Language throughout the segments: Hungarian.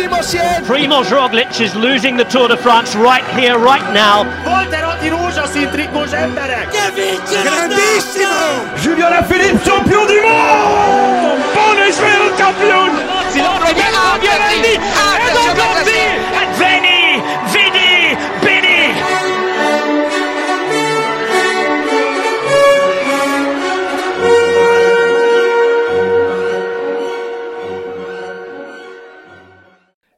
l'ultimo Siena. Primoz Roglic is losing the Tour de France right here, right now. Volteroti rouge szintrik emberek! Grandissimo! Julien Alaphilippe, champion du monde Buon Israel champion Vieni, vidi,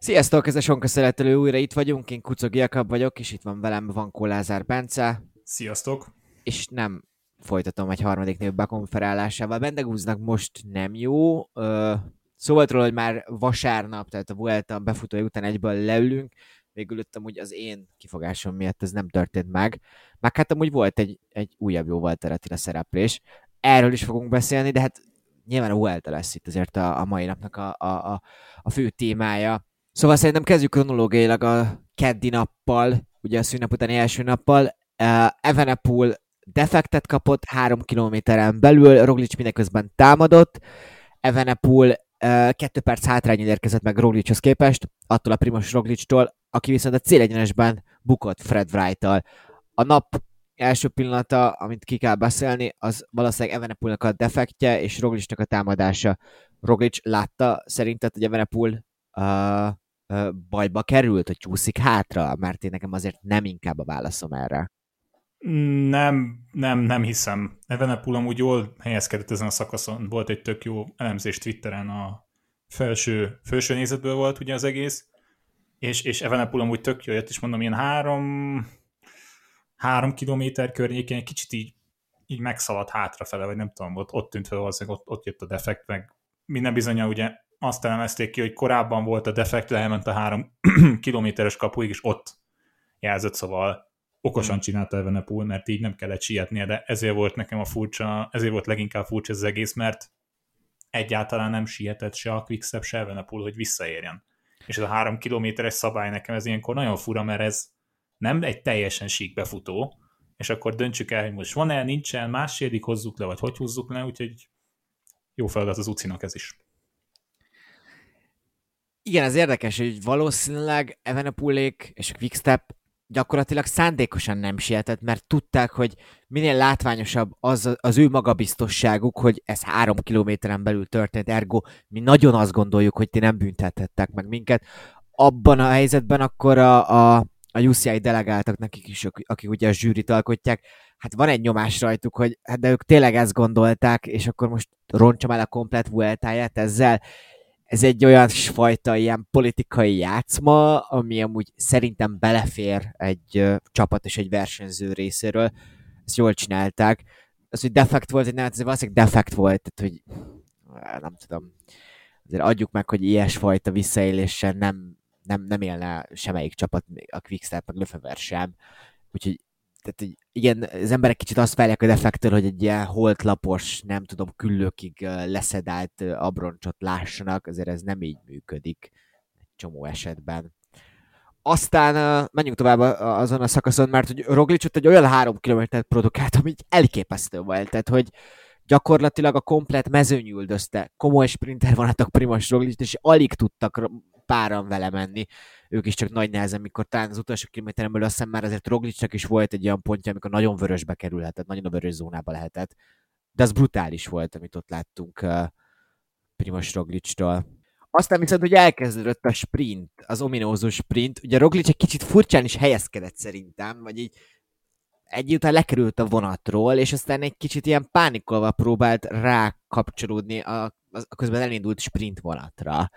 Sziasztok, ez a Sonka Szeretelő, újra itt vagyunk, én Kucog Jakab vagyok, és itt van velem van Lázár Bence, Sziasztok! és nem folytatom egy harmadik név bekonferálásával. Bendegúznak most nem jó, ö, szó volt róla, hogy már vasárnap, tehát a Vuelta befutója után egyből leülünk, végül ott amúgy az én kifogásom miatt ez nem történt meg. Meg hát amúgy volt egy, egy újabb jó Walter Attila szereplés. Erről is fogunk beszélni, de hát nyilván a Vuelta lesz itt azért a, a mai napnak a, a, a, a fő témája. Szóval szerintem kezdjük kronológiailag a keddi nappal, ugye a szünnap utáni első nappal. Uh, Evenepoel defektet kapott három kilométeren belül, Roglic mindeközben támadott, Evenepoel uh, kettő perc hátrányon érkezett meg Roglichoz képest, attól a Primoz Roglictól, aki viszont a célegyenesben bukott Fred wright -tal. A nap első pillanata, amit ki kell beszélni, az valószínűleg Evenepoelnak a defektje és Roglicnak a támadása. Roglic látta szerinted, hogy Evenepoel uh, uh, bajba került, hogy csúszik hátra? Mert én nekem azért nem inkább a válaszom erre. Nem, nem, nem hiszem. Evenepoel amúgy jól helyezkedett ezen a szakaszon. Volt egy tök jó elemzés Twitteren a felső, felső nézetből volt ugye az egész, és, és Evenepoel amúgy tök jó jött, és mondom, ilyen három, három kilométer környékén egy kicsit így, így megszaladt hátrafele, vagy nem tudom, ott, ott tűnt fel valószínűleg, ott, ott jött a defekt, meg minden bizonyal ugye azt elemezték ki, hogy korábban volt a defekt, de elment a három kilométeres kapuig, és ott jelzett, szóval okosan csinálta Evenepoel, mert így nem kellett sietnie, de ezért volt nekem a furcsa, ezért volt leginkább furcsa az egész, mert egyáltalán nem sietett se a Quickstep, se Evenepoel, hogy visszaérjen. És ez a három kilométeres szabály nekem ez ilyenkor nagyon fura, mert ez nem egy teljesen sík befutó, és akkor döntsük el, hogy most van-e, nincsen, más hozzuk le, vagy hogy húzzuk le, úgyhogy jó feladat az ucinak ez is. Igen, az érdekes, hogy valószínűleg Evenepoelék és a Quickstep gyakorlatilag szándékosan nem sietett, mert tudták, hogy minél látványosabb az, az ő magabiztosságuk, hogy ez három kilométeren belül történt, ergo mi nagyon azt gondoljuk, hogy ti nem büntethettek meg minket. Abban a helyzetben akkor a, a, a UCI delegáltak nekik is, akik ugye a zsűrit alkotják, hát van egy nyomás rajtuk, hogy hát de ők tényleg ezt gondolták, és akkor most roncsam el a komplet vueltáját ezzel, ez egy olyan fajta ilyen politikai játszma, ami amúgy szerintem belefér egy uh, csapat és egy versenyző részéről. Ezt jól csinálták. Az, hogy defekt volt, hogy nem, ez valószínűleg defekt volt, tehát hogy nem tudom. Azért adjuk meg, hogy ilyesfajta visszaéléssel nem, nem, nem élne semmelyik csapat, a Quickstep, meg Lefever sem. Úgyhogy tehát igen, az emberek kicsit azt várják a defektől, hogy egy ilyen holtlapos, nem tudom, küllőkig leszedált abroncsot lássanak, azért ez nem így működik egy csomó esetben. Aztán menjünk tovább azon a szakaszon, mert hogy Roglic ott egy olyan három kilométert produkált, ami elképesztő volt, tehát hogy gyakorlatilag a komplet mezőny üldözte. Komoly sprinter vonatok Primoz Roglic, és alig tudtak páran vele menni ők is csak nagy nehezen, mikor talán az utolsó kilométeren belül azt hiszem már azért Roglicnak is volt egy olyan pontja, amikor nagyon vörösbe kerülhetett, nagyon a vörös zónába lehetett. De az brutális volt, amit ott láttunk uh, Primoz Roglictól. Aztán viszont, hogy elkezdődött a sprint, az ominózus sprint, ugye Roglic egy kicsit furcsán is helyezkedett szerintem, vagy így egy lekerült a vonatról, és aztán egy kicsit ilyen pánikolva próbált rákapcsolódni a, a közben elindult sprint vonatra.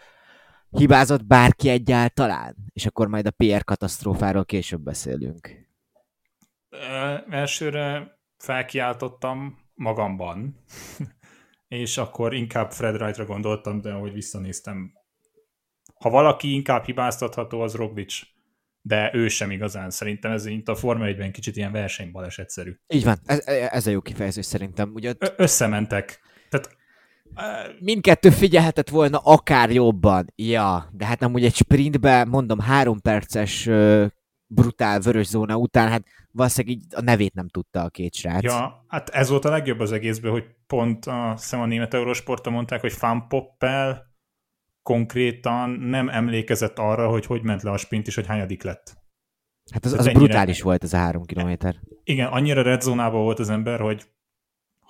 Hibázott bárki egyáltalán? És akkor majd a PR katasztrófáról később beszélünk. Elsőre felkiáltottam magamban, és akkor inkább Fred Wright-ra gondoltam, de ahogy visszanéztem, ha valaki inkább hibáztatható, az Roglic, de ő sem igazán. Szerintem ez mint a Forma 1-ben kicsit ilyen versenybalesetszerű. Így van, ez, ez a jó kifejezés szerintem. Ugye... Ö- összementek. Tehát Mindkettő figyelhetett volna akár jobban. Ja, de hát amúgy egy sprintbe, mondom, három perces brutál vörös zóna után, hát valószínűleg így a nevét nem tudta a két srác. Ja, hát ez volt a legjobb az egészben, hogy pont a, szem a német Eurosporton mondták, hogy fanpoppel konkrétan nem emlékezett arra, hogy hogy ment le a sprint, és hogy hányadik lett. Hát az, az ennyire... brutális volt ez a három kilométer. Igen, annyira red zónában volt az ember, hogy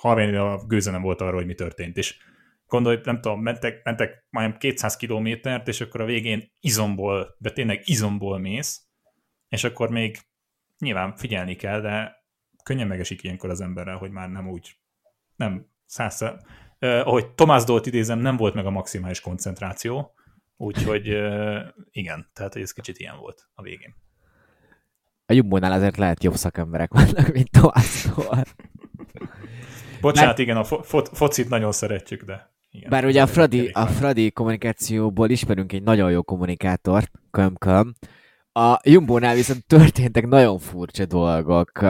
halványan a gőze nem volt arra, hogy mi történt. És gondolj, nem tudom, mentek, mentek majdnem 200 kilométert, és akkor a végén izomból, de tényleg izomból mész, és akkor még nyilván figyelni kell, de könnyen megesik ilyenkor az emberrel, hogy már nem úgy, nem százszer. Uh, ahogy Tomás Dolt idézem, nem volt meg a maximális koncentráció, úgyhogy uh, igen, tehát ez kicsit ilyen volt a végén. A Jumbo-nál azért lehet jobb szakemberek vannak, mint Tomás Dolt. Bocsánat, Mert... igen, a fo- fo- focit nagyon szeretjük, de... Igen, Bár ugye a Fradi, a Fradi kommunikációból ismerünk egy nagyon jó kommunikátort, köm-köm. A Jumbo-nál viszont történtek nagyon furcsa dolgok.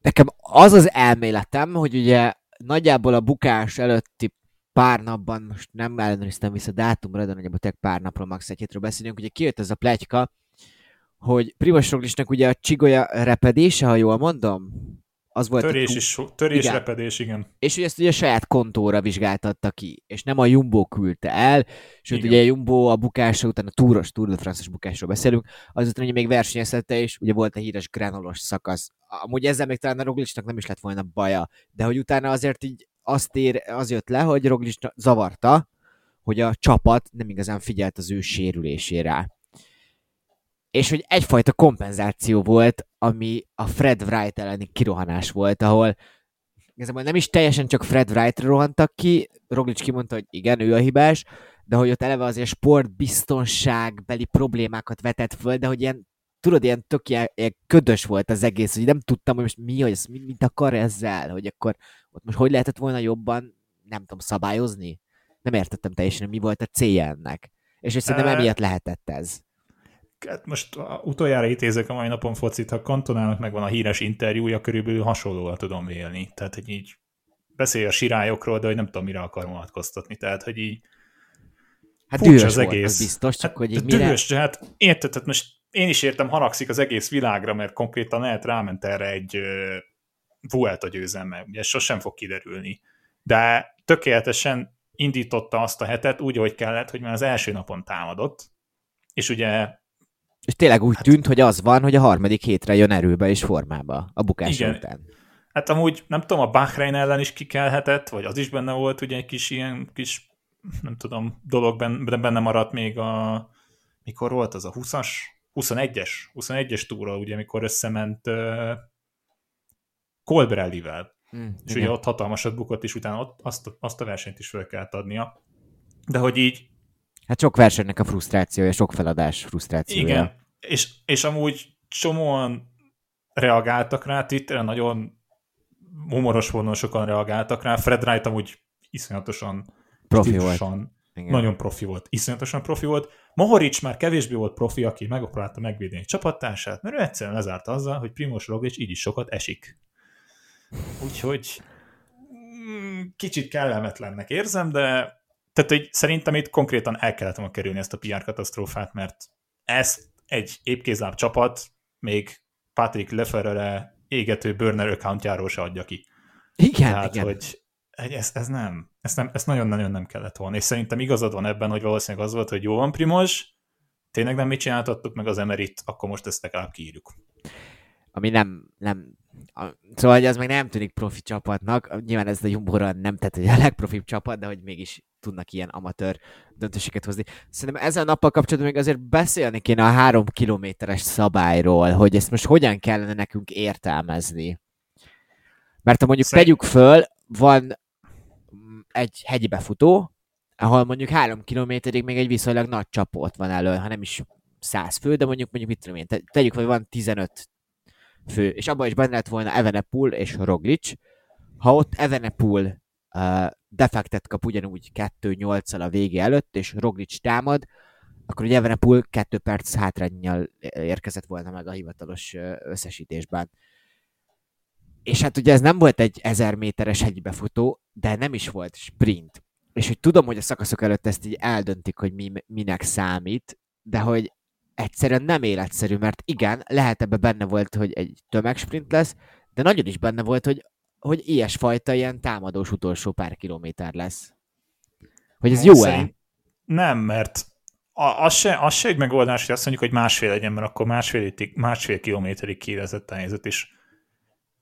Nekem az az elméletem, hogy ugye nagyjából a bukás előtti pár napban, most nem ellenőriztem vissza dátumra, de nagyjából tek pár napról, max egy hétről beszélünk, ugye kijött ez a plegyka, hogy Roglicnak ugye a csigolya repedése, ha jól mondom, az volt törés, is, törés igen. repedés, igen. És hogy ezt ugye a saját kontóra vizsgáltatta ki, és nem a Jumbo küldte el, sőt igen. ugye a Jumbo a bukása után, a túros, Tour de France-os bukásról beszélünk, azután ugye még versenyezhette, és ugye volt a híres granolos szakasz. Amúgy ezzel még talán a Roglicsnak nem is lett volna baja, de hogy utána azért így azt ér, az jött le, hogy Roglic zavarta, hogy a csapat nem igazán figyelt az ő sérülésére és hogy egyfajta kompenzáció volt, ami a Fred Wright elleni kirohanás volt, ahol igazából nem is teljesen csak Fred Wright rohantak ki, Roglic kimondta, hogy igen, ő a hibás, de hogy ott eleve azért sportbiztonságbeli problémákat vetett föl, de hogy ilyen, tudod, ilyen tök ilyen, ilyen ködös volt az egész, hogy nem tudtam, hogy most mi, hogy ez, mit, mit akar ezzel, hogy akkor ott most hogy lehetett volna jobban, nem tudom, szabályozni? Nem értettem teljesen, mi volt a célja ennek. És hogy szerintem emiatt lehetett ez hát most utoljára ítézek a mai napon focit, ha Kantonának megvan a híres interjúja, körülbelül hasonlóan tudom vélni. Tehát, hogy így beszélj a sirályokról, de hogy nem tudom, mire akar vonatkoztatni. Tehát, hogy így Hát dühös az egész. Volt, az biztos, csak hát, hogy így mire... Dühös, hát érted, tehát most én is értem, haragszik az egész világra, mert konkrétan lehet ráment erre egy uh, Vuelta győzelme, ugye sosem fog kiderülni. De tökéletesen indította azt a hetet úgy, ahogy kellett, hogy már az első napon támadott, és ugye és tényleg úgy hát, tűnt, hogy az van, hogy a harmadik hétre jön erőbe és formába a bukás igen. után. Hát amúgy nem tudom, a Bahrein ellen is kikelhetett, vagy az is benne volt, ugye egy kis ilyen kis, nem tudom, dolog benne, benne maradt még a, mikor volt az a 20-as, 21-es, 21-es túra, ugye, amikor összement uh, Colbrellivel. Mm, és igen. ugye ott hatalmasat bukott, és utána ott azt, azt a versenyt is fel kellett adnia. De hogy így Hát sok versenynek a frusztrációja, sok feladás frusztrációja. Igen, és, és amúgy csomóan reagáltak rá, Twitteren nagyon humoros volna, sokan reagáltak rá. Fred Wright amúgy iszonyatosan profi volt. Igen. Nagyon profi volt, iszonyatosan profi volt. Mohoric már kevésbé volt profi, aki megpróbálta megvédeni csapattársát, mert ő egyszerűen lezárta azzal, hogy Primoz Roglic így is sokat esik. Úgyhogy mm, kicsit kellemetlennek érzem, de tehát hogy szerintem itt konkrétan el kellett volna kerülni ezt a PR katasztrófát, mert ezt egy épkézláb csapat még Patrick Leferre égető burner accountjáról se adja ki. Igen, Tehát, igen. hogy ez, ez nem, ezt, nem, ezt nagyon-nagyon nem kellett volna. És szerintem igazad van ebben, hogy valószínűleg az volt, hogy jó van Primos, tényleg nem mit csináltattuk meg az Emerit, akkor most ezt legalább kiírjuk. Ami nem, nem a, szóval, hogy az meg nem tűnik profi csapatnak. Nyilván ez a jumbo nem tett, hogy a legprofibb csapat, de hogy mégis tudnak ilyen amatőr döntéseket hozni. Szerintem ezzel a nappal kapcsolatban még azért beszélni kéne a három kilométeres szabályról, hogy ezt most hogyan kellene nekünk értelmezni. Mert ha mondjuk Szerint... tegyük föl, van egy hegyi befutó, ahol mondjuk három kilométerig még egy viszonylag nagy csapot van elő, ha nem is száz fő, de mondjuk mondjuk mit tudom én, tegyük, hogy van 15 fő, és abban is benne lett volna Evenepul és Roglic. Ha ott Evenepul defektet kap ugyanúgy 2-8-al a vége előtt, és Roglic támad, akkor ugye Evenepul 2 perc hátrányjal érkezett volna meg a hivatalos összesítésben. És hát ugye ez nem volt egy 1000 méteres hegybefutó, de nem is volt sprint. És hogy tudom, hogy a szakaszok előtt ezt így eldöntik, hogy mi, minek számít, de hogy egyszerűen nem életszerű, mert igen, lehet ebbe benne volt, hogy egy tömegsprint lesz, de nagyon is benne volt, hogy, hogy ilyesfajta ilyen támadós utolsó pár kilométer lesz. Hogy ez jó-e? Nem, mert az se, az se egy megoldás, hogy azt mondjuk, hogy másfél legyen, mert akkor másfél, másfél kilométerig kiélezett a helyzet is.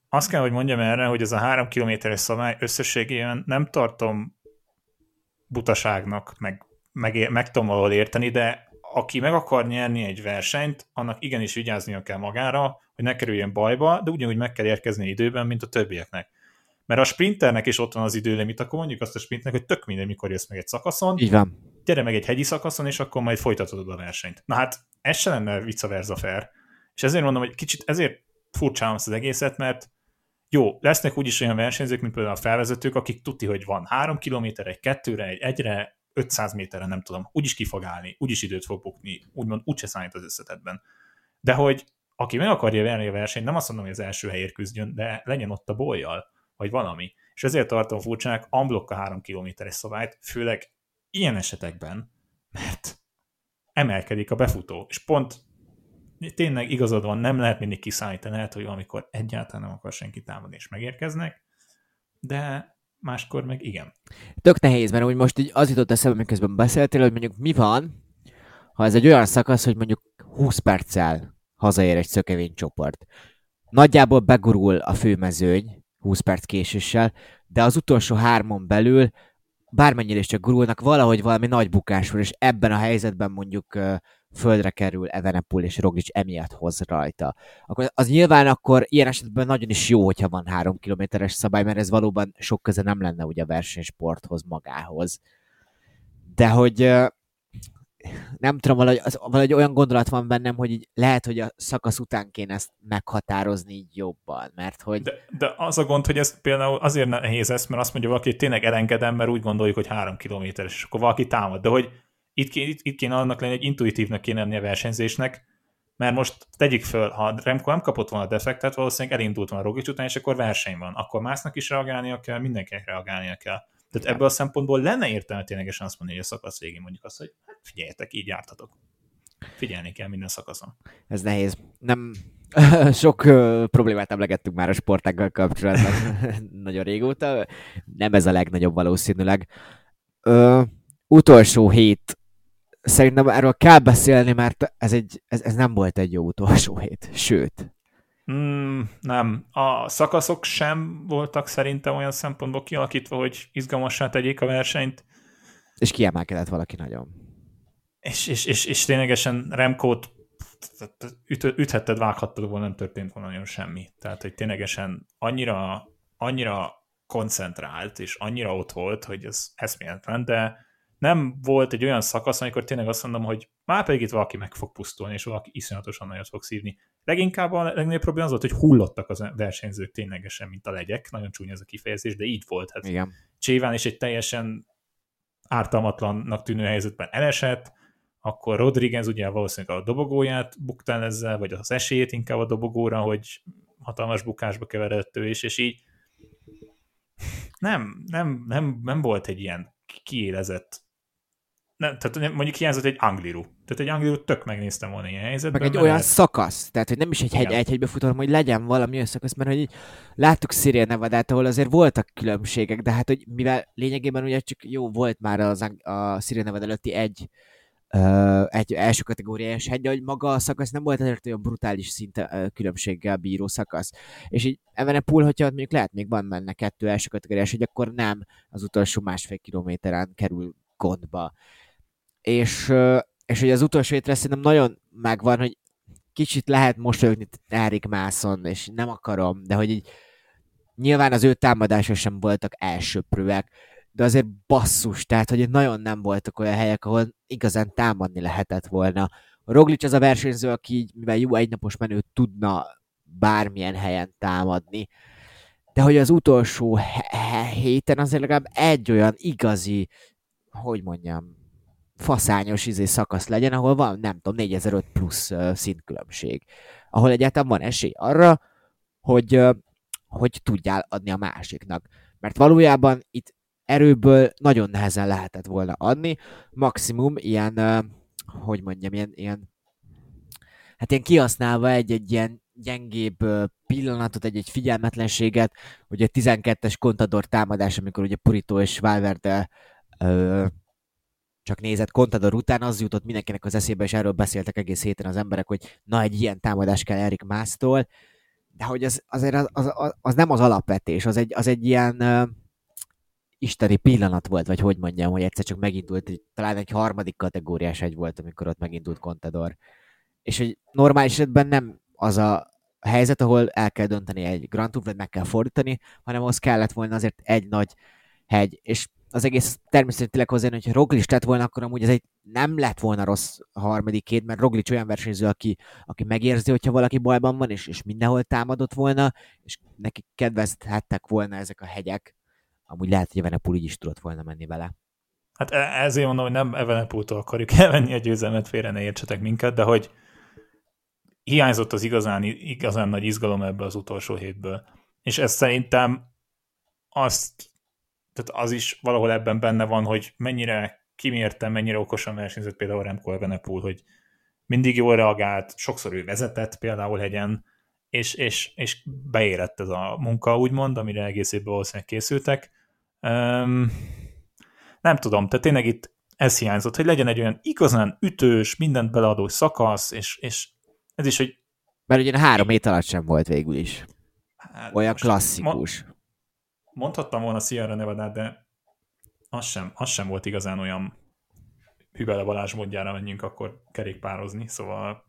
Azt kell, hogy mondjam erre, hogy ez a három kilométeres szabály összességében nem tartom butaságnak, meg, meg, meg tudom valahol érteni, de aki meg akar nyerni egy versenyt, annak igenis vigyáznia kell magára, hogy ne kerüljön bajba, de ugyanúgy meg kell érkezni időben, mint a többieknek. Mert a sprinternek is ott van az időlimit, akkor mondjuk azt a sprintnek, hogy tök minden, mikor jössz meg egy szakaszon. Így van. Gyere meg egy hegyi szakaszon, és akkor majd folytatod a versenyt. Na hát, ez se lenne vice versa fair. És ezért mondom, hogy kicsit ezért furcsálom az egészet, mert jó, lesznek úgyis olyan versenyzők, mint például a felvezetők, akik tudti, hogy van három kilométer, egy kettőre, egy egyre, 500 méterre, nem tudom, úgyis ki fog állni, úgyis időt fog bukni, úgymond úgyse számít az összetetben. De hogy aki meg akarja verni a versenyt, nem azt mondom, hogy az első helyért küzdjön, de legyen ott a bolyjal, vagy valami. És ezért tartom furcsának unblock a három kilométeres szabályt, főleg ilyen esetekben, mert emelkedik a befutó, és pont tényleg igazad van, nem lehet mindig kiszállítani, lehet, hogy amikor egyáltalán nem akar senki támadni, és megérkeznek, de máskor meg igen. Tök nehéz, mert úgy most így az jutott eszembe, miközben beszéltél, hogy mondjuk mi van, ha ez egy olyan szakasz, hogy mondjuk 20 perccel hazaér egy szökevény csoport. Nagyjából begurul a főmezőny 20 perc késéssel, de az utolsó hármon belül bármennyire is csak gurulnak, valahogy valami nagy bukás van, és ebben a helyzetben mondjuk földre kerül Evenepul és Roglic emiatt hoz rajta. Akkor az nyilván akkor ilyen esetben nagyon is jó, hogyha van három kilométeres szabály, mert ez valóban sok köze nem lenne ugye a versenysporthoz magához. De hogy nem tudom, valahogy, az, valahogy olyan gondolat van bennem, hogy így lehet, hogy a szakasz után kéne ezt meghatározni így jobban, mert hogy... De, de az a gond, hogy ez például azért nehéz ezt, mert azt mondja valaki, hogy tényleg elengedem, mert úgy gondoljuk, hogy három kilométeres, és akkor valaki támad, de hogy itt, itt, itt kéne annak lenni, egy intuitívnek kéne lenni a versenyzésnek, mert most tegyük föl, ha Remco nem kapott volna a defektet, valószínűleg elindult volna Roglic után, és akkor verseny van. Akkor másnak is reagálnia kell, mindenkinek reagálnia kell. Tehát ebből a szempontból lenne értelme ténylegesen azt mondani, hogy a szakasz végén mondjuk azt, hogy hát figyeljetek, így jártatok. Figyelni kell minden szakaszon. Ez nehéz. Nem, sok uh, problémát emlegettünk már a sportággal kapcsolatban nagyon régóta. Nem ez a legnagyobb valószínűleg. Uh, utolsó hét szerintem erről kell beszélni, mert ez, egy, ez, ez nem volt egy jó utolsó hét. Sőt, Mm, nem. A szakaszok sem voltak szerintem olyan szempontból kialakítva, hogy izgalmassá tegyék a versenyt. És kiemelkedett valaki nagyon. És, és, és, és ténylegesen Remkót üt, üthetted, vághattad volna, nem történt volna nagyon semmi. Tehát, hogy ténylegesen annyira, annyira koncentrált, és annyira ott volt, hogy ez eszméletlen, de nem volt egy olyan szakasz, amikor tényleg azt mondom, hogy már pedig itt valaki meg fog pusztulni, és valaki iszonyatosan nagyot fog szívni. Leginkább a legnagyobb probléma az volt, hogy hullottak az versenyzők ténylegesen, mint a legyek. Nagyon csúnya ez a kifejezés, de így volt. Hát Igen. Cséván is egy teljesen ártalmatlannak tűnő helyzetben elesett, akkor Rodriguez ugye valószínűleg a dobogóját buktál ezzel, vagy az esélyét inkább a dobogóra, hogy hatalmas bukásba keveredett ő is, és így nem, nem, nem, nem volt egy ilyen kiélezett nem, tehát mondjuk hiányzott egy Angliru. Tehát egy Angliru tök megnéztem volna ilyen helyzetben. Meg egy olyan lehet... szakasz, tehát hogy nem is egy hegy, egy hegybe futom, hogy legyen valami olyan szakasz, mert hogy láttuk Sziria Nevadát, ahol azért voltak különbségek, de hát hogy mivel lényegében ugye csak jó volt már az, a Sziria Nevad előtti egy Uh, egy első kategóriás hegy, hogy maga a szakasz nem volt azért olyan brutális szinte uh, különbséggel bíró szakasz. És így Evenepul, hogyha mondjuk lehet még van benne kettő első kategóriás, hogy akkor nem az utolsó másfél kilométeren kerül gondba és, és hogy az utolsó hétre szerintem nagyon megvan, hogy kicsit lehet mosolyogni Erik Mászon, és nem akarom, de hogy így nyilván az ő támadása sem voltak elsőprőek, de azért basszus, tehát hogy nagyon nem voltak olyan helyek, ahol igazán támadni lehetett volna. A Roglic az a versenyző, aki így, mivel jó egynapos menő tudna bármilyen helyen támadni, de hogy az utolsó héten azért legalább egy olyan igazi, hogy mondjam, faszányos izé szakasz legyen, ahol van, nem tudom, 4005 plusz szintkülönbség. Ahol egyáltalán van esély arra, hogy, hogy tudjál adni a másiknak. Mert valójában itt erőből nagyon nehezen lehetett volna adni, maximum ilyen, hogy mondjam, ilyen, ilyen hát ilyen kihasználva egy-egy ilyen gyengébb pillanatot, egy-egy figyelmetlenséget, hogy a 12-es kontador támadás, amikor ugye Purito és Valverde csak nézett Contador után, az jutott mindenkinek az eszébe, és erről beszéltek egész héten az emberek, hogy na, egy ilyen támadás kell Erik Másztól, de hogy az, azért az, az, az, az, nem az alapvetés, az egy, az egy ilyen uh, isteni pillanat volt, vagy hogy mondjam, hogy egyszer csak megindult, talán egy harmadik kategóriás egy volt, amikor ott megindult Contador. És hogy normális esetben nem az a helyzet, ahol el kell dönteni egy Grand Tour, vagy meg kell fordítani, hanem ahhoz kellett volna azért egy nagy hegy, és az egész természetesen hozzá, hogy Roglic lett volna, akkor amúgy ez egy nem lett volna rossz harmadik két, mert Roglic olyan versenyző, aki, aki megérzi, hogyha valaki bajban van, és, és mindenhol támadott volna, és neki kedvezhettek volna ezek a hegyek. Amúgy lehet, hogy Evenepul így is tudott volna menni vele. Hát e- ezért mondom, hogy nem Evenepultól akarjuk elvenni a győzelmet, félre ne értsetek minket, de hogy hiányzott az igazán, igazán nagy izgalom ebbe az utolsó hétből. És ez szerintem azt tehát az is valahol ebben benne van, hogy mennyire kimértem, mennyire okosan versenyzett például Remco Evenepoel, hogy mindig jól reagált, sokszor ő vezetett például hegyen, és, és, és beérett ez a munka, úgymond, amire egész évben valószínűleg készültek. Um, nem tudom, tehát tényleg itt ez hiányzott, hogy legyen egy olyan igazán ütős, mindent beleadó szakasz, és, és ez is, hogy... Mert ugye három hét alatt sem volt végül is. Hát, olyan klasszikus. Ma, mondhattam volna Sierra nevada de az sem, az sem volt igazán olyan Hübele Balázs módjára menjünk akkor kerékpározni, szóval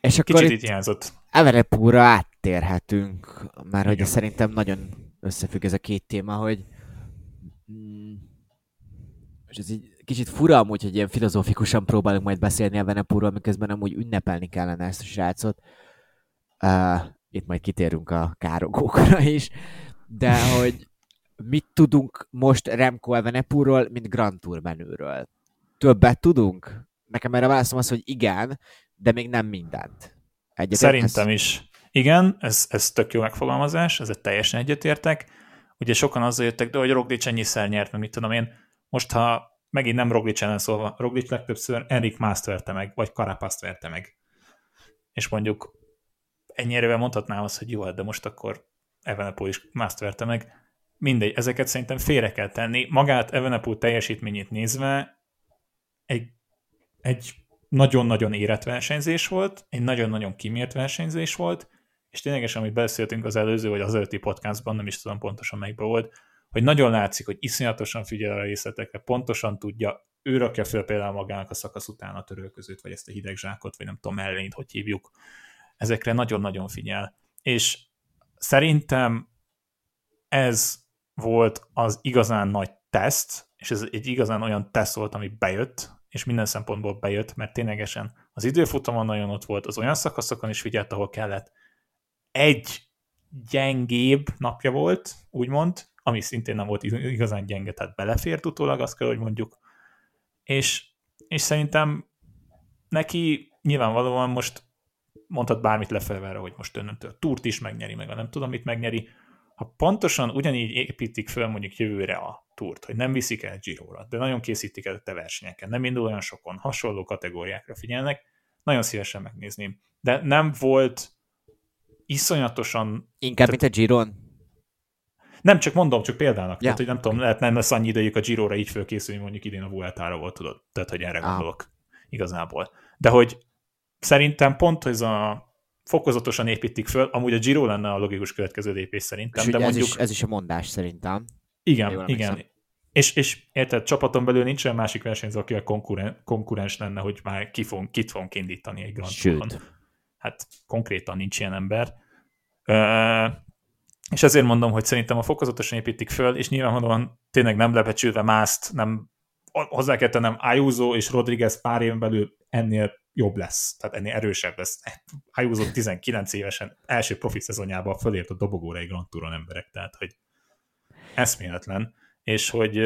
és akkor kicsit itt hiányzott. Everepúra áttérhetünk, mert hogy szerintem nagyon összefügg ez a két téma, hogy mm, és ez így kicsit fura amúgy, hogy ilyen filozófikusan próbálunk majd beszélni a Venepúról, miközben amúgy ünnepelni kellene ezt a srácot. Uh, itt majd kitérünk a károgókra is de hogy mit tudunk most Remco Evenepoelról, mint Grand Tour menőről? Többet tudunk? Nekem erre válaszom az, hogy igen, de még nem mindent. Egyetért Szerintem ez... is. Igen, ez, ez tök jó megfogalmazás, ezzel teljesen egyetértek. Ugye sokan azzal jöttek, de hogy Roglic ennyiszer nyert, meg mit tudom én. Most, ha megint nem Roglic ellen szólva, Roglic legtöbbször Enrik Mászt verte meg, vagy Karapaszt verte meg. És mondjuk ennyire mondhatnám azt, hogy jó, hát de most akkor Evenepoel is mást verte meg. Mindegy, ezeket szerintem félre kell tenni. Magát Evenepoel teljesítményét nézve egy, egy nagyon-nagyon érett versenyzés volt, egy nagyon-nagyon kimért versenyzés volt, és ténylegesen, amit beszéltünk az előző, vagy az előtti podcastban, nem is tudom pontosan melyikben volt, hogy nagyon látszik, hogy iszonyatosan figyel a részletekre, pontosan tudja, ő rakja fel például magának a szakasz után a törölközőt, vagy ezt a hideg zsákot, vagy nem tudom, mellényt, hogy hívjuk. Ezekre nagyon-nagyon figyel. És Szerintem ez volt az igazán nagy teszt, és ez egy igazán olyan teszt volt, ami bejött, és minden szempontból bejött, mert ténylegesen az időfutamon nagyon ott volt, az olyan szakaszokon is figyelt, ahol kellett. Egy gyengébb napja volt, úgymond, ami szintén nem volt igazán gyenge, tehát belefért utólag, azt kell, hogy mondjuk. És, és szerintem neki nyilvánvalóan most mondhat bármit lefelve, hogy most önnöntől a túrt is megnyeri, meg a nem tudom mit megnyeri. Ha pontosan ugyanígy építik föl mondjuk jövőre a túrt, hogy nem viszik el Giróra, de nagyon készítik el a versenyeken, nem indul olyan sokon, hasonló kategóriákra figyelnek, nagyon szívesen megnézném. De nem volt iszonyatosan... Inkább, mint a Giron? Nem, csak mondom, csak példának. Ja. Tehát, hogy nem tudom, lehet nem lesz annyi idejük a Giróra így fölkészülni, mondjuk idén a Vueltára volt, tudod. Tehát, hogy erre ah. gondolok igazából. De hogy szerintem pont ez a fokozatosan építik föl, amúgy a Giro lenne a logikus következő lépés szerintem. de mondjuk... ez, is, ez is a mondás szerintem. Igen, igen. És, és érted, csapaton belül nincs olyan másik versenyző, aki a konkuren, konkurens lenne, hogy már ki fog, kit fogunk indítani egy Grand Touron. Hát konkrétan nincs ilyen ember. Ö, és ezért mondom, hogy szerintem a fokozatosan építik föl, és nyilvánvalóan tényleg nem lebecsülve mászt, nem hozzá kell tennem, Ayuso és Rodriguez pár éven belül ennél jobb lesz, tehát ennél erősebb lesz. Ayuso 19 évesen első profi szezonjában fölért a dobogóra egy Grand Touron emberek, tehát hogy eszméletlen, és hogy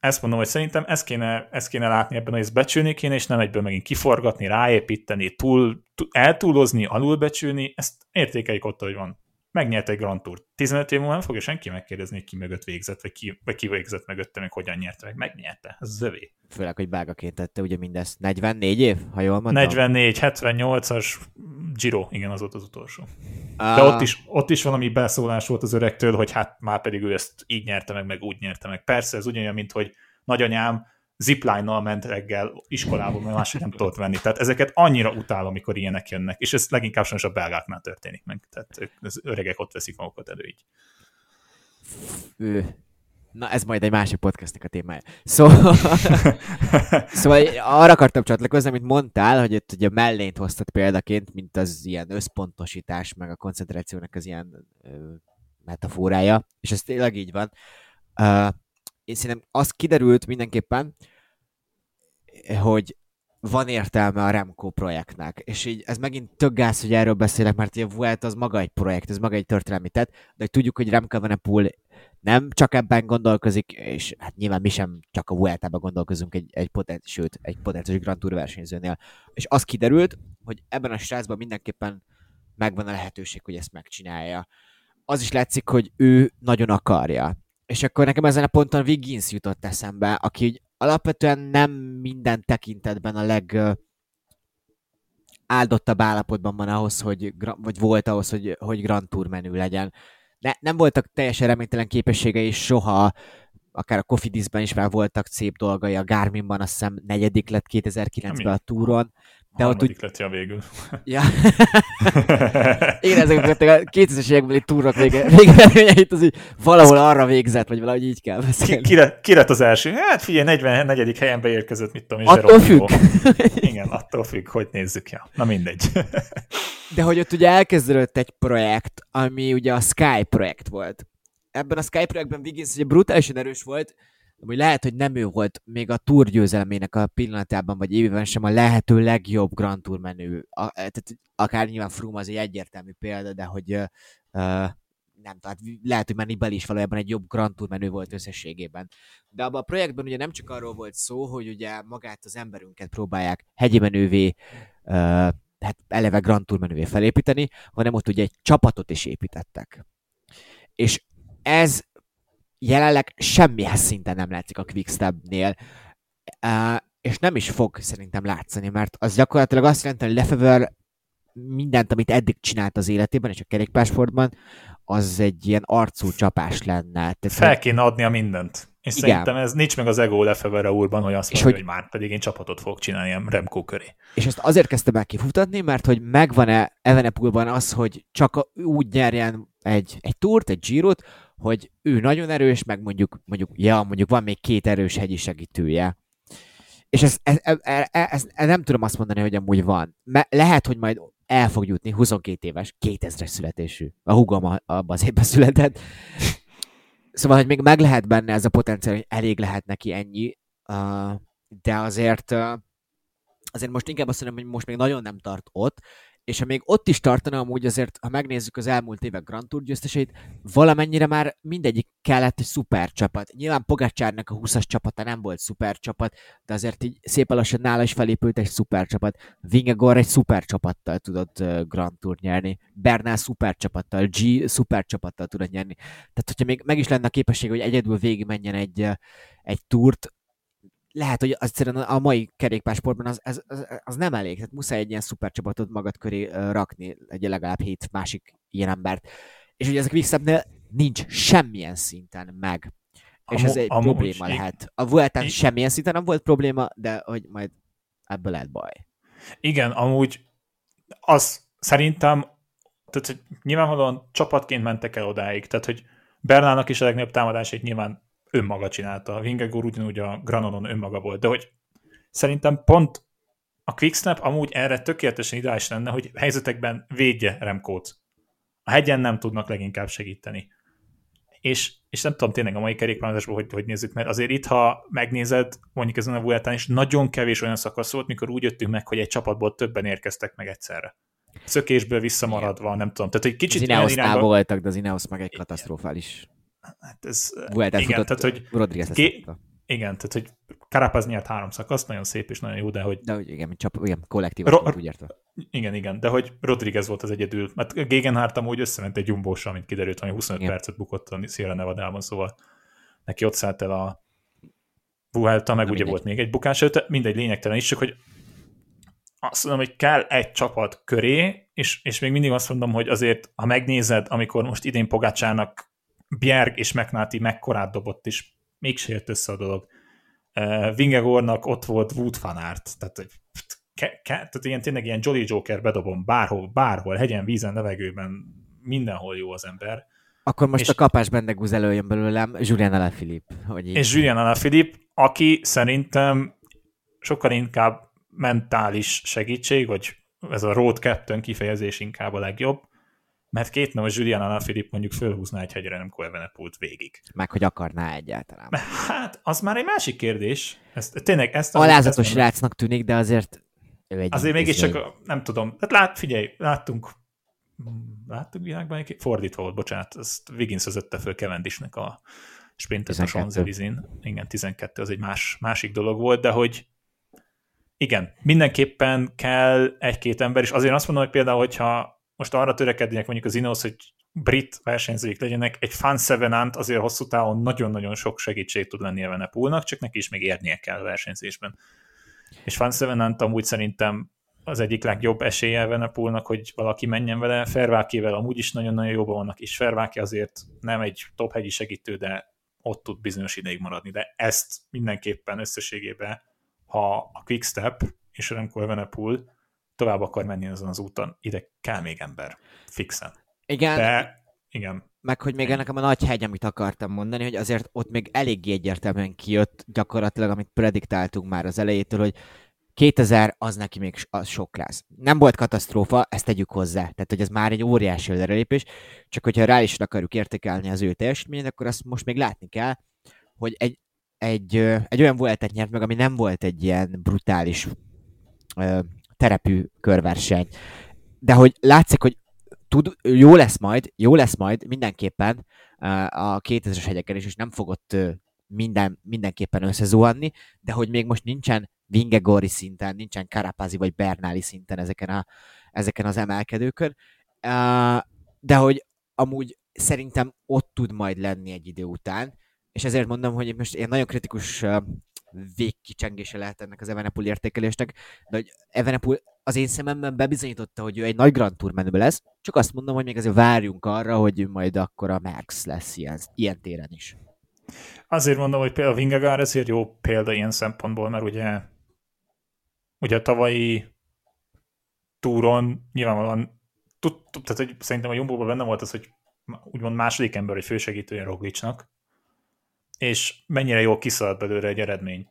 ezt mondom, hogy szerintem ezt kéne, ezt kéne látni ebben, hogy ezt becsülni kéne, és nem egyből megint kiforgatni, ráépíteni, túl, túl eltúlozni, alulbecsülni, ezt értékeljük ott, hogy van megnyert egy Grand Tour. 15 év múlva nem fogja senki megkérdezni, hogy ki mögött végzett, vagy ki, vagy ki végzett mögötte, meg hogyan nyerte meg. Megnyerte. Ez zövé. Főleg, hogy bágaként tette ugye mindezt. 44 év, ha jól mondtam? 44, 78-as Giro, igen, az volt az utolsó. Ah. De ott is, ott is valami beszólás volt az öregtől, hogy hát már pedig ő ezt így nyerte meg, meg úgy nyerte meg. Persze, ez ugyanolyan, mint hogy nagyanyám zipline-nal ment reggel iskolába, mert máshogy nem tudott venni. Tehát ezeket annyira utálom, amikor ilyenek jönnek, és ez leginkább sajnos a belgáknál történik meg. Tehát ők, az öregek ott veszik magukat elő így. Na, ez majd egy másik podcastnek a témája. Szóval, szóval arra akartam csatlakozni, amit mondtál, hogy itt ugye mellényt hoztad példaként, mint az ilyen összpontosítás, meg a koncentrációnak az ilyen ö, metaforája, és ez tényleg így van. Uh, én szerintem az kiderült mindenképpen, hogy van értelme a Remco projektnek, és így ez megint tök gáz, hogy erről beszélek, mert ugye Vuelt az maga egy projekt, ez maga egy történelmi tett, de tudjuk, hogy Remco Vanepul nem csak ebben gondolkozik, és hát nyilván mi sem csak a Vuelta-ban gondolkozunk egy, egy potent, sőt, egy potenciális Grand Tour versenyzőnél. És az kiderült, hogy ebben a srácban mindenképpen megvan a lehetőség, hogy ezt megcsinálja. Az is látszik, hogy ő nagyon akarja. És akkor nekem ezen a ponton Wiggins jutott eszembe, aki úgy alapvetően nem minden tekintetben a leg áldottabb állapotban van ahhoz, hogy, vagy volt ahhoz, hogy, hogy Grand Tour menü legyen. Ne, nem voltak teljesen reménytelen képességei soha, akár a Cofidisben is már voltak szép dolgai, a Garminban azt hiszem negyedik lett 2009-ben a túron, de ott úgy... lett ja végül. Ja. Igen, ezek a 2000-es évekbeli túrok vége, végeredményeit, az így valahol arra végzett, vagy valahogy így kell beszélni. Ki, ki, lett, ki lett az első? Hát figyelj, 44. helyen beérkezett, mit tudom, és Attól függ. Igen, attól függ, hogy nézzük, ja. Na mindegy. De hogy ott ugye elkezdődött egy projekt, ami ugye a Sky projekt volt. Ebben a Sky projektben Wiggins ugye brutálisan erős volt, hogy lehet, hogy nem ő volt még a Tour győzelmének a pillanatában, vagy évben sem a lehető legjobb Grand Tour menő. A, tehát akár nyilván Froome az egy egyértelmű példa, de hogy uh, nem, tehát lehet, hogy Nibali is valójában egy jobb Grand Tour menő volt összességében. De abban a projektben ugye nem csak arról volt szó, hogy ugye magát az emberünket próbálják hegyi menővé, uh, hát eleve Grand Tour menővé felépíteni, hanem ott ugye egy csapatot is építettek. És ez jelenleg semmihez szinten nem látszik a Quickstep-nél, és nem is fog szerintem látszani, mert az gyakorlatilag azt jelenti, hogy Lefever mindent, amit eddig csinált az életében, és a kerékpársportban, az egy ilyen arcú csapás lenne. Tehát, Fel kéne adnia mindent. És igen. szerintem ez nincs meg az ego Lefevere úrban, hogy azt mondja, hogy, hogy már pedig én csapatot fogok csinálni Remco köré. És ezt azért kezdtem el kifutatni, mert hogy megvan-e Evenepulban az, hogy csak úgy nyerjen egy, egy túrt, egy Girot, hogy ő nagyon erős, meg mondjuk, mondjuk, ja, mondjuk van még két erős hegyi segítője. És ez, ez, ez, ez, ez, nem tudom azt mondani, hogy amúgy van. Me, lehet, hogy majd el fog jutni, 22 éves, 2000-es születésű. A hugom abban az évben született. Szóval, hogy még meg lehet benne ez a potenciál, hogy elég lehet neki ennyi, de azért azért most inkább azt mondom, hogy most még nagyon nem tart ott, és ha még ott is tartana, amúgy azért, ha megnézzük az elmúlt évek Grand Tour győzteseit, valamennyire már mindegyik kellett egy szuper csapat. Nyilván Pogácsárnak a 20-as csapata nem volt szuper csapat, de azért így szépen lassan nála is felépült egy szuper csapat. Vingegor egy szuper csapattal tudott Grand Tour nyerni, Bernal szuper csapattal, G szuper csapattal tudott nyerni. Tehát, hogyha még meg is lenne a képesség, hogy egyedül végigmenjen egy, egy túrt, lehet, hogy az a mai kerékpársportban az, az, az, az, nem elég. Tehát muszáj egy ilyen szupercsapatot magad köré rakni, egy legalább hét másik ilyen embert. És ugye ezek Quickstepnél nincs semmilyen szinten meg. És ez egy probléma lehet. A Vueltán semmilyen szinten nem volt probléma, de hogy majd ebből lehet baj. Igen, amúgy az szerintem, tehát hogy nyilvánvalóan csapatként mentek el odáig, tehát hogy Bernának is a legnagyobb támadásait nyilván önmaga csinálta. Vingegor ugyanúgy a Granonon önmaga volt, de hogy szerintem pont a Quicksnap amúgy erre tökéletesen ideális lenne, hogy helyzetekben védje Remkót. A hegyen nem tudnak leginkább segíteni. És, és nem tudom tényleg a mai kerékpározásból, hogy, hogy nézzük, mert azért itt, ha megnézed, mondjuk ezen a Vueltán is nagyon kevés olyan szakasz volt, mikor úgy jöttünk meg, hogy egy csapatból többen érkeztek meg egyszerre. Szökésből visszamaradva, nem tudom. Tehát, hogy kicsit az Ineosnál irányba... voltak, de az Ineos meg egy katasztrofális hát ez... Vuelta igen, tehát, hogy Rodriguez ké... Igen, tehát, hogy Carapaz nyert három szakasz, nagyon szép és nagyon jó, de hogy... De hogy igen, csap, igen kollektív, Ro- úgy érte. Igen, igen, de hogy Rodriguez volt az egyedül, mert Gegenhardt amúgy összement egy jumbósra, mint kiderült, hogy 25 igen. percet bukott a Sierra Nevada-ban, szóval neki ott szállt el a Vuelta, meg Na, ugye mindegy. volt még egy bukás, de mindegy lényegtelen is, csak hogy azt mondom, hogy kell egy csapat köré, és, és még mindig azt mondom, hogy azért, ha megnézed, amikor most idén Pogácsának Bjerg és McNulty mekkorát dobott, és mégse jött össze a dolog. Uh, Vingegornak ott volt Wood fanart, tehát, hogy ke, ke, tehát ilyen tényleg ilyen Jolly Joker bedobom bárhol, bárhol, hegyen, vízen, levegőben, mindenhol jó az ember. Akkor most És- a kapás bendegúz előjön belőlem Julian Alaphilippe. Hogy így. És Julian Alaphilippe, aki szerintem sokkal inkább mentális segítség, vagy ez a road captain kifejezés inkább a legjobb, mert két nap Julian Alaphilippe mondjuk fölhúzná egy hegyre, nem Evenepult végig. Meg, hogy akarná egyáltalán. Hát, az már egy másik kérdés. Ezt, tényleg ezt... Alázatos ezt, srácnak tűnik, de azért ő egy Azért mégiscsak, a- nem tudom, hát lát, figyelj, láttunk, láttuk világban egy fordítva volt, bocsánat, ezt Wiggins vezette föl Cavendishnek a sprintet a 12. Champs-Élysén. Igen, 12, az egy más, másik dolog volt, de hogy igen, mindenképpen kell egy-két ember, és azért azt mondom, hogy például, hogyha most arra törekednének mondjuk az Ineos, hogy brit versenyzőik legyenek, egy Fan Sevenant azért hosszú távon nagyon-nagyon sok segítség tud lenni Evenepulnak, csak neki is még érnie kell a versenyzésben. És Fan Sevenant amúgy szerintem az egyik legjobb esélye Evenepulnak, hogy valaki menjen vele. Fervákével amúgy is nagyon-nagyon jóban vannak, és Ferváki azért nem egy top hegyi segítő, de ott tud bizonyos ideig maradni. De ezt mindenképpen összességében, ha a Quickstep és Remco Evenepul tovább akar menni azon az úton, ide kell még ember, fixen. Igen, De igen, meg hogy még nekem a nagy hegy, amit akartam mondani, hogy azért ott még eléggé egyértelműen kijött gyakorlatilag, amit prediktáltunk már az elejétől, hogy 2000 az neki még az sok lesz. Nem volt katasztrófa, ezt tegyük hozzá. Tehát, hogy ez már egy óriási előrelépés, csak hogyha rá is akarjuk értékelni az ő teljesítményét, akkor azt most még látni kell, hogy egy, egy, egy olyan voltet nyert meg, ami nem volt egy ilyen brutális terepű körverseny. De hogy látszik, hogy tud, jó lesz majd, jó lesz majd mindenképpen ö, a 2000-es hegyeken is, és nem fogott ö, minden, mindenképpen összezuhanni, de hogy még most nincsen Vingegori szinten, nincsen Karapázi vagy Bernáli szinten ezeken, a, ezeken az emelkedőkön, Ö, de hogy amúgy szerintem ott tud majd lenni egy idő után, és ezért mondom, hogy most én nagyon kritikus végkicsengése lehet ennek az Evenepul értékelésnek, de hogy Evenepul az én szememben bebizonyította, hogy ő egy nagy Grand Tour menő lesz, csak azt mondom, hogy még azért várjunk arra, hogy majd akkor a Merckx lesz ilyen, ilyen téren is. Azért mondom, hogy például Vingegaard ezért jó példa ilyen szempontból, mert ugye, ugye a tavalyi túron nyilvánvalóan tud, tehát hogy szerintem a Jumbo-ban benne volt az, hogy úgymond második ember, egy fősegítője Roglicnak, és mennyire jól kiszaladt belőle egy eredmény.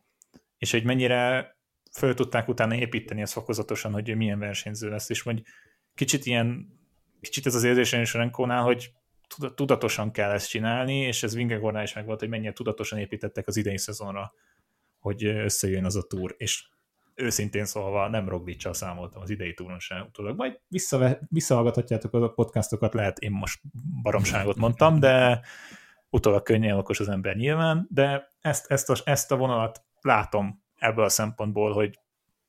És hogy mennyire föl tudták utána építeni ezt fokozatosan, hogy milyen versenyző lesz, és hogy kicsit ilyen, kicsit ez az érzésem is Renkónál, hogy tuda- tudatosan kell ezt csinálni, és ez Vingegornál is megvolt, hogy mennyire tudatosan építettek az idei szezonra, hogy összejön az a túr, és őszintén szólva nem Roglicsal számoltam az idei túron sem utólag. Majd visszahallgathatjátok a podcastokat, lehet én most baromságot mondtam, de utólag könnyen okos az ember nyilván, de ezt, ezt, a, ezt a vonalat látom ebből a szempontból, hogy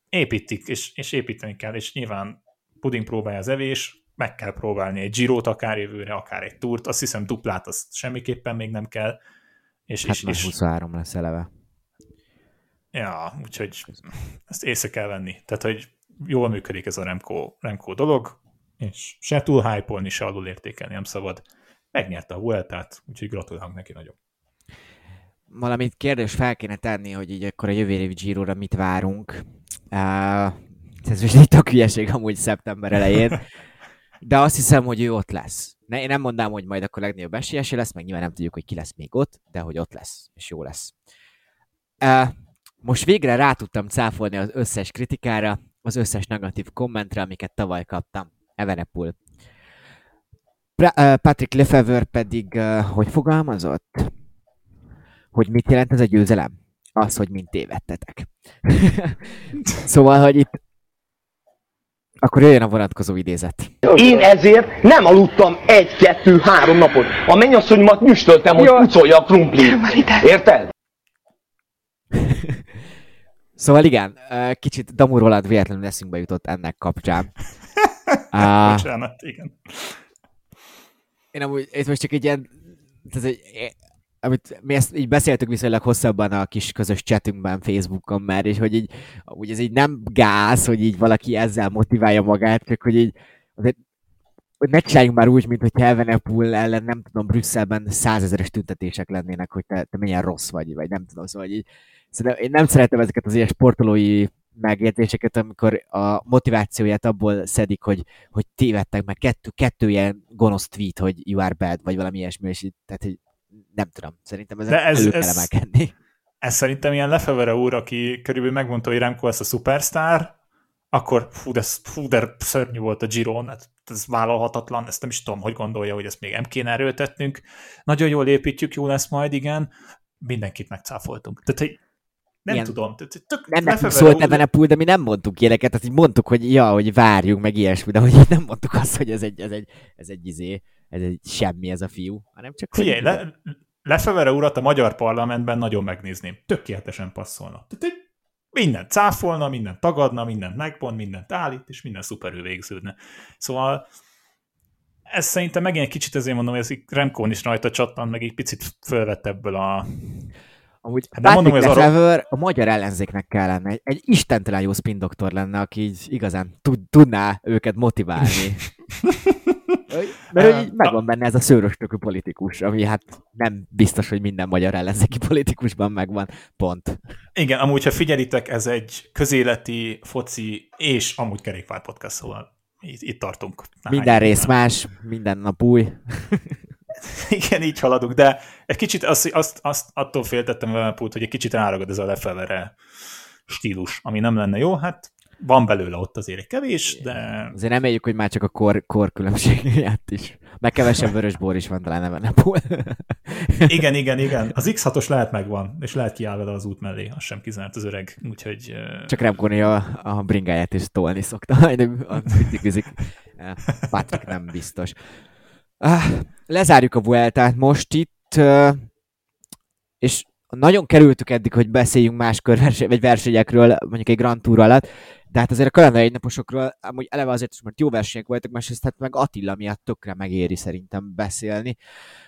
építik, és, és építeni kell, és nyilván puding próbálja az evés, meg kell próbálni egy Girot akár jövőre, akár egy túrt, azt hiszem duplát azt semmiképpen még nem kell, és, Hát és, és 23 lesz eleve. ja, úgyhogy ezt észre kell venni. Tehát, hogy jól működik ez a Remco, Remco dolog, és se túl hype se alul értékelni nem szabad. Megnyerte a Vueltát, úgyhogy gratulálunk neki nagyon. Valamit kérdés fel kéne tenni, hogy így akkor a jövő évi Giro-ra mit várunk. Uh, ez most egy tök hülyeség amúgy szeptember elején. De azt hiszem, hogy ő ott lesz. Ne, én nem mondám, hogy majd akkor legnagyobb esélyese lesz, meg nyilván nem tudjuk, hogy ki lesz még ott, de hogy ott lesz, és jó lesz. Uh, most végre rá tudtam cáfolni az összes kritikára, az összes negatív kommentre, amiket tavaly kaptam. Evenepul. Patrick Lefevre pedig, hogy fogalmazott? Hogy mit jelent ez a győzelem? Az, hogy mind tévedtetek. szóval, hogy itt akkor jöjjön a vonatkozó idézet. Én ezért nem aludtam egy, kettő, három napot. A mennyasszonyomat nyüstöltem, hogy pucolja a krumplit. Érted? Szóval igen, kicsit Damu Roland véletlenül eszünkbe jutott ennek kapcsán. Uh, Bocsánat, igen. Én amúgy, ez most csak egy ilyen, tehát egy, amit mi ezt így beszéltük viszonylag hosszabban a kis közös chatünkben, Facebookon már, és hogy így, úgy ez így nem gáz, hogy így valaki ezzel motiválja magát, csak hogy így azért hogy ne csináljunk már úgy, mint hogy Evenepoel ellen, nem tudom, Brüsszelben százezeres tüntetések lennének, hogy te, te milyen rossz vagy, vagy nem tudom, szóval így Szerintem én nem szeretem ezeket az ilyen sportolói megjegyzéseket, amikor a motivációját abból szedik, hogy, hogy tévedtek meg kettő, kettő ilyen gonosz tweet, hogy you are bad, vagy valami ilyesmi, és így, tehát, hogy nem tudom, szerintem ezen ez, elő kell ez, emelkedni. Ez szerintem ilyen Lefevere úr, aki körülbelül megmondta, hogy Remco lesz a superstar, akkor fú, de, fú, de szörnyű volt a Giron, hát ez vállalhatatlan, ezt nem is tudom, hogy gondolja, hogy ezt még nem kéne erőltetnünk. Nagyon jól építjük, jó lesz majd, igen. Mindenkit megcáfoltunk. Tehát, hogy nem Ilyen. tudom. Tök nem nekünk szólt pool, de mi nem mondtuk ilyeneket, tehát így mondtuk, hogy ja, hogy várjunk, meg ilyesmi, de hogy nem mondtuk azt, hogy ez egy, ez egy, ez egy izé, ez egy semmi ez a fiú, hanem csak... Figyelj, le, Lefevere urat a magyar parlamentben nagyon megnézném. Tökéletesen passzolna. Tehát minden cáfolna, minden tagadna, mindent megpont, mindent állít, és minden szuperül végződne. Szóval ez szerintem megint egy kicsit ezért mondom, hogy ez Remkón is rajta csattant, meg egy picit fölvett ebből a... Amúgy hát Patrick mondom, hogy arra... a magyar ellenzéknek kellene, egy, egy istentelen jó spin doktor lenne, aki így igazán tud, tudná őket motiválni. Mert hogy megvan benne ez a szőröstökű politikus, ami hát nem biztos, hogy minden magyar ellenzéki politikusban megvan, pont. Igen, amúgy, ha figyelitek, ez egy közéleti, foci és amúgy kerékpár podcast, szóval itt, itt tartunk. Minden rész nem. más, minden nap új. Igen, így haladunk, de egy kicsit azt, azt, azt attól féltettem vele, hogy egy kicsit ráragad ez a lefevere stílus, ami nem lenne jó, hát van belőle ott azért egy kevés, de... Azért reméljük, hogy már csak a kor, kor különbség miatt is. Meg kevesebb vörösbor is van talán ebben a Igen, igen, igen. Az X6-os lehet megvan, és lehet kiáll vele az út mellé, az sem kizárt az öreg, úgyhogy... Csak Remkoni a, a bringáját is tolni szokta, a Patrick nem biztos. Ah, lezárjuk a Vueltát most itt, és nagyon kerültük eddig, hogy beszéljünk más körverseny, vagy versenyekről, mondjuk egy Grand Tour alatt, de hát azért a kalendár naposokról amúgy eleve azért is, mert jó versenyek voltak, másrészt hát meg Attila miatt tökre megéri szerintem beszélni.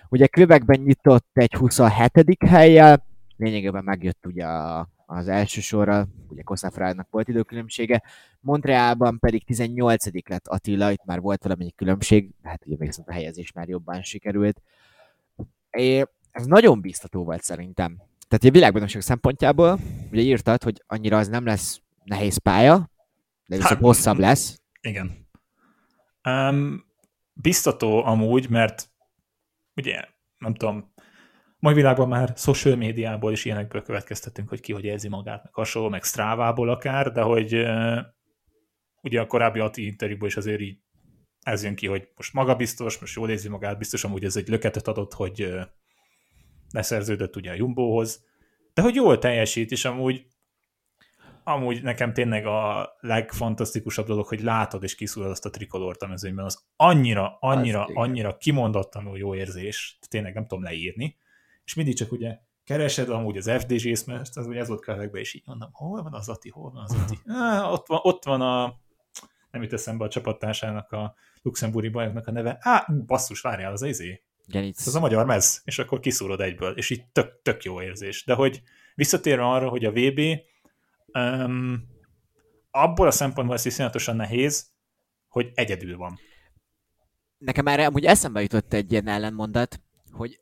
Ugye Quebecben nyitott egy 27. helyjel, lényegében megjött ugye a, az első sorra, ugye Kosszafrának volt időkülönbsége, Montrealban pedig 18. lett Attila, itt már volt valamennyi különbség, hát ugye még a helyezés már jobban sikerült. É, ez nagyon biztató volt szerintem. Tehát a világbajnokság szempontjából, ugye írtad, hogy annyira az nem lesz nehéz pálya, de viszont hát, hosszabb lesz. Igen. Um, biztató amúgy, mert ugye, nem tudom, mai világban már social médiából is ilyenekből következtetünk, hogy ki hogy érzi magát, meg hasonló, meg Strávából akár, de hogy ugye a korábbi Ati interjúból is azért így ez jön ki, hogy most magabiztos, most jól érzi magát, biztos amúgy ez egy löketet adott, hogy leszerződött ugye a Jumbohoz, de hogy jól teljesít, és amúgy amúgy nekem tényleg a legfantasztikusabb dolog, hogy látod és kiszúrod azt a trikolort a mezőnyben, az annyira, annyira, az annyira kimondottanul jó érzés, tényleg nem tudom leírni, és mindig csak ugye keresed amúgy az FDG-t, mert az, ez volt kövekbe, és így mondom, hol van az Ati, hol van az Ati? Ah, ott, van, ott van a, nem jut eszembe a csapattársának, a luxemburgi bajoknak a neve, á, basszus, várjál, az az izé. Genic. Az a magyar mez, és akkor kiszúrod egyből, és így tök, tök jó érzés. De hogy visszatérve arra, hogy a VB um, abból a szempontból ez iszonyatosan nehéz, hogy egyedül van. Nekem erre amúgy eszembe jutott egy ilyen ellenmondat, hogy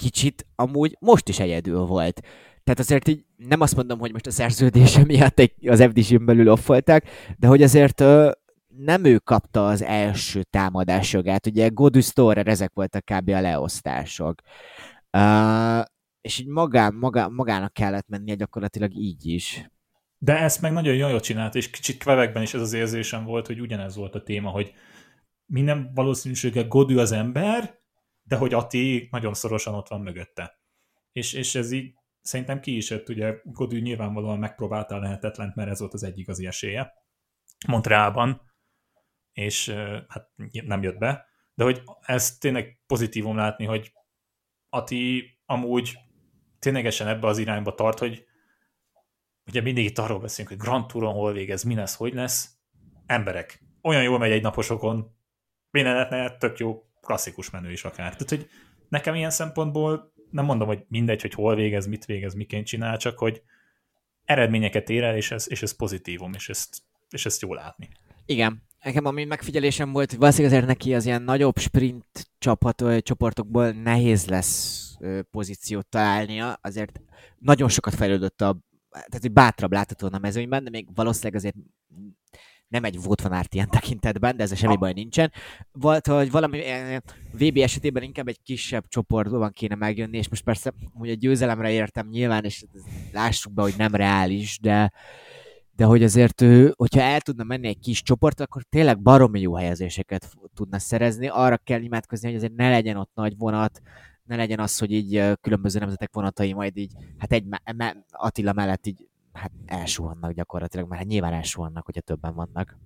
kicsit amúgy most is egyedül volt. Tehát azért így nem azt mondom, hogy most a szerződése miatt egy, az FDC-n belül offolták, de hogy azért ö, nem ő kapta az első támadásjogát. Ugye Godus Storer, ezek voltak kb. a leosztások. Uh, és így magán, magán, magának kellett mennie gyakorlatilag így is. De ezt meg nagyon jól csinált, és kicsit kvevekben is ez az érzésem volt, hogy ugyanez volt a téma, hogy minden valószínűséggel Godű az ember, de hogy Ati nagyon szorosan ott van mögötte. És, és ez így szerintem ki is jött, ugye Godű nyilvánvalóan megpróbálta a lehetetlent, mert ez volt az egyik az esélye Montrealban, és hát nem jött be, de hogy ez tényleg pozitívum látni, hogy Ati amúgy ténylegesen ebbe az irányba tart, hogy ugye mindig itt arról beszélünk, hogy Grand Touron hol végez, mi lesz, hogy lesz. Emberek. Olyan jól megy egy naposokon, minden lehetne tök jó klasszikus menő is akár. Tehát, hogy nekem ilyen szempontból nem mondom, hogy mindegy, hogy hol végez, mit végez, miként csinál, csak hogy eredményeket ér el, és ez, és ez pozitívum, és ezt, és ezt jól látni. Igen, Nekem ami megfigyelésem volt, valószínűleg azért neki az ilyen nagyobb sprint csapat, csoportokból nehéz lesz pozíciót találnia, azért nagyon sokat fejlődött a, tehát hogy bátrabb látható a mezőnyben, de még valószínűleg azért nem egy volt van árt ilyen tekintetben, de ez semmi baj nincsen. Volt, hogy valami eh, VB esetében inkább egy kisebb csoportban kéne megjönni, és most persze hogy a győzelemre értem nyilván, és lássuk be, hogy nem reális, de, de hogy azért ő, hogyha el tudna menni egy kis csoport, akkor tényleg baromi jó helyezéseket tudna szerezni. Arra kell imádkozni, hogy azért ne legyen ott nagy vonat, ne legyen az, hogy így különböző nemzetek vonatai majd így, hát egy Attila mellett így hát elsuhannak gyakorlatilag, mert hát nyilván elsuhannak, hogyha többen vannak.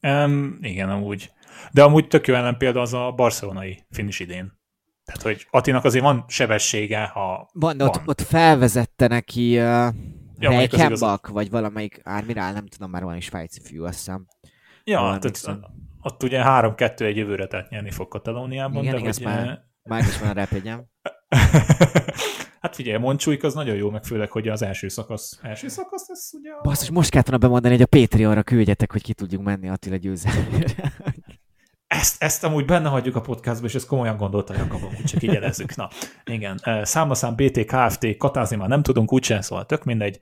Um, igen, amúgy. De amúgy tök jó ellen példa az a barcelonai finish idén. Tehát, hogy Atinak azért van sebessége, ha van. De ott, van. ott felvezette neki uh, ja, Reichenbach, vagy valamelyik Ármirál, nem tudom, már valami svájci fiú, azt hiszem. Ja, tehát, ott ugye 3-2 egy jövőre tehát nyerni fog Katalóniában. Igen, de igen, hogy, már, már is van a repegyem. Hát figyelj, Moncsúik az nagyon jó, meg főleg, hogy az első szakasz. Első szakasz, ez ugye... A... Basszus, most kellett volna bemondani, hogy a Patreonra küldjetek, hogy ki tudjunk menni Attila győzelmére. Ezt, ezt amúgy benne hagyjuk a podcastba, és ezt komolyan gondolta Jakab, úgy csak így jelezzük. Na, igen. Számlaszám BT, KFT, katázni már nem tudunk, úgysem, szóval tök mindegy.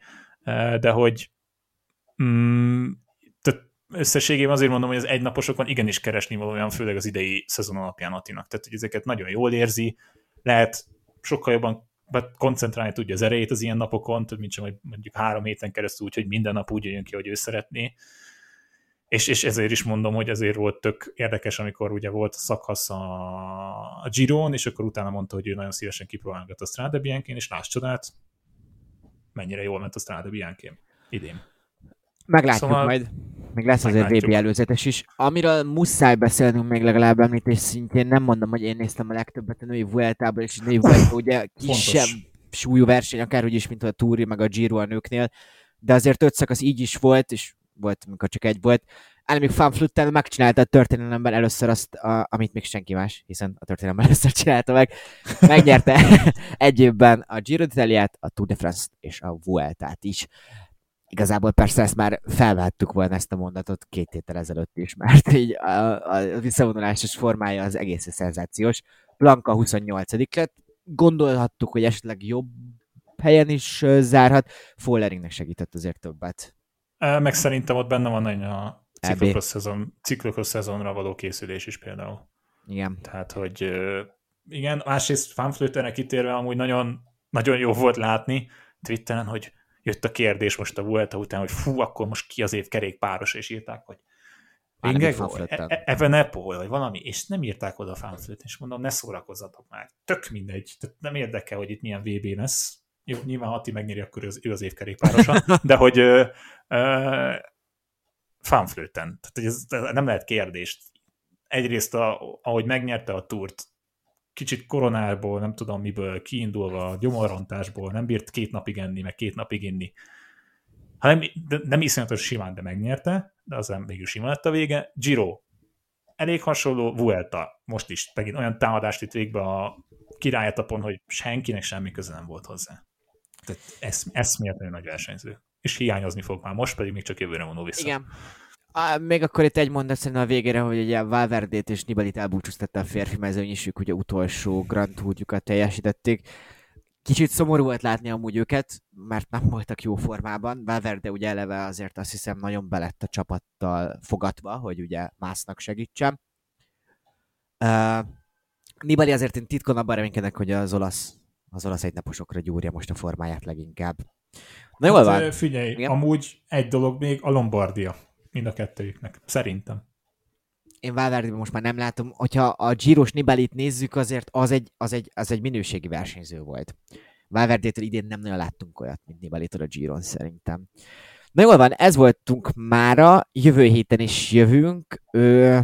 De hogy mm, tehát összességében azért mondom, hogy az egynaposokon igenis keresni valójában, főleg az idei szezon alapján Atinak. Tehát, hogy ezeket nagyon jól érzi, lehet sokkal jobban koncentrálni tudja az erejét az ilyen napokon, mint sem, hogy mondjuk három héten keresztül úgy, hogy minden nap úgy jön ki, hogy ő szeretné. És, és ezért is mondom, hogy ezért volt tök érdekes, amikor ugye volt a szakasz a, a Giron, és akkor utána mondta, hogy ő nagyon szívesen kipróbálgat a Strade Bianchén, és láss csodát, mennyire jól ment a Strade Bianchén idén. Meglátjuk szóval... majd. Még lesz azért VB előzetes is. Amiről muszáj beszélnünk még legalább említés szintjén, nem mondom, hogy én néztem a legtöbbet a női Vueltából, és a női Vuelta ugye kisebb Fontos. súlyú verseny, akárhogy is, mint a Túri, meg a Giro a nőknél, de azért öt szakasz így is volt, és volt, amikor csak egy volt. Elmik Fanflutten megcsinálta a történelemben először azt, a, amit még senki más, hiszen a történelemben először csinálta meg. Megnyerte egy évben a Giro d'Italiát, a Tour de France és a Vueltát is. Igazából persze ezt már felvettük volna ezt a mondatot két héttel ezelőtt is, mert így a, a visszavonulásos formája az egész szenzációs. Blanka 28 lett, gondolhattuk, hogy esetleg jobb helyen is zárhat, Folleringnek segített azért többet. Meg szerintem ott benne van a ciklokos, szezon, ciklokos szezonra való készülés is például. Igen. Tehát, hogy igen, másrészt fanflőtenek kitérve amúgy nagyon, nagyon jó volt látni Twitteren, hogy jött a kérdés most a Vuelta után, hogy fú, akkor most ki az év kerékpáros, és írták, hogy Ingego, e- Evenepoel, vagy valami, és nem írták oda a fanflőt, és mondom, ne szórakozzatok már. Tök mindegy, tehát nem érdekel, hogy itt milyen VB lesz. Jó, nyilván Ati megnyeri, akkor az, ő az év kerékpárosa, de hogy ö, ö, fanflőten. Tehát hogy ez nem lehet kérdést. Egyrészt, a, ahogy megnyerte a túrt, kicsit koronából, nem tudom miből, kiindulva, gyomorrontásból, nem bírt két napig enni, meg két napig inni. Hanem de nem iszonyatos simán, de megnyerte, de az nem végül sima lett a vége. Giro, elég hasonló, Vuelta, most is megint olyan támadást itt végbe a királyetapon, hogy senkinek semmi köze nem volt hozzá. Tehát esz, eszméletlenül nagy versenyző. És hiányozni fog már most, pedig még csak jövőre vonul vissza. Igen. Á, még akkor itt egy mondat szerintem a végére, hogy ugye Valverdét és Nibalit elbúcsúztatta a férfi mezőny is, ők ugye utolsó Grand Tourjukat teljesítették. Kicsit szomorú volt látni amúgy őket, mert nem voltak jó formában. Valverde ugye eleve azért azt hiszem nagyon belett a csapattal fogatva, hogy ugye másznak segítsen. Uh, Nibali azért én titkon abban reménykedek, hogy az olasz, az olasz egynaposokra gyúrja most a formáját leginkább. Na jól hát, van. Figyelj, Igen? amúgy egy dolog még a Lombardia mind a kettőjüknek, szerintem. Én Valverde most már nem látom, hogyha a Giros Nibalit nézzük, azért az egy, az egy, az egy minőségi versenyző volt. Valverdétől idén nem nagyon láttunk olyat, mint Nibalitól a Giron szerintem. Na jól van, ez voltunk mára, jövő héten is jövünk. Ö,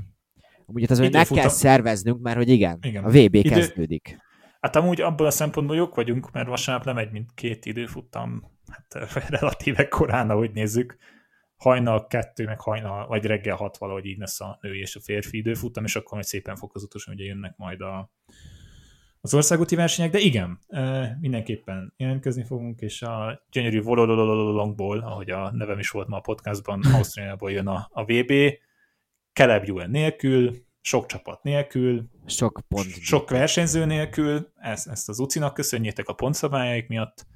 amúgy az, hogy meg kell szerveznünk, mert hogy igen, igen. a VB Idő... kezdődik. Hát amúgy abból a szempontból jók vagyunk, mert vasárnap nem egy, mint két időfutam, hát relatíve korán, ahogy nézzük hajnal kettő, meg hajnal, vagy reggel hat valahogy így lesz a női és a férfi időfutam, és akkor majd szépen fokozatosan ugye jönnek majd a, az országúti versenyek, de igen, mindenképpen jelentkezni fogunk, és a gyönyörű Volololololongból, ahogy a nevem is volt ma a podcastban, Ausztriából jön a, a VB, Caleb Ewan nélkül, sok csapat nélkül, sok pont. Sok versenyző nélkül, ezt, ezt az UCI-nak köszönjétek a pontszabályaik miatt,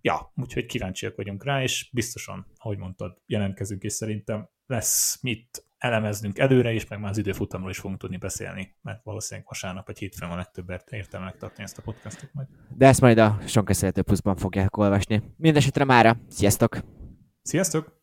ja, úgyhogy kíváncsiak vagyunk rá, és biztosan, ahogy mondtad, jelentkezünk, és szerintem lesz mit elemeznünk előre is, meg már az időfutamról is fogunk tudni beszélni, mert valószínűleg vasárnap vagy hétfőn van legtöbbet értelmek tartani ezt a podcastot majd. De ezt majd a Sonka Pluszban fogják olvasni. Mindenesetre mára, sziasztok! Sziasztok!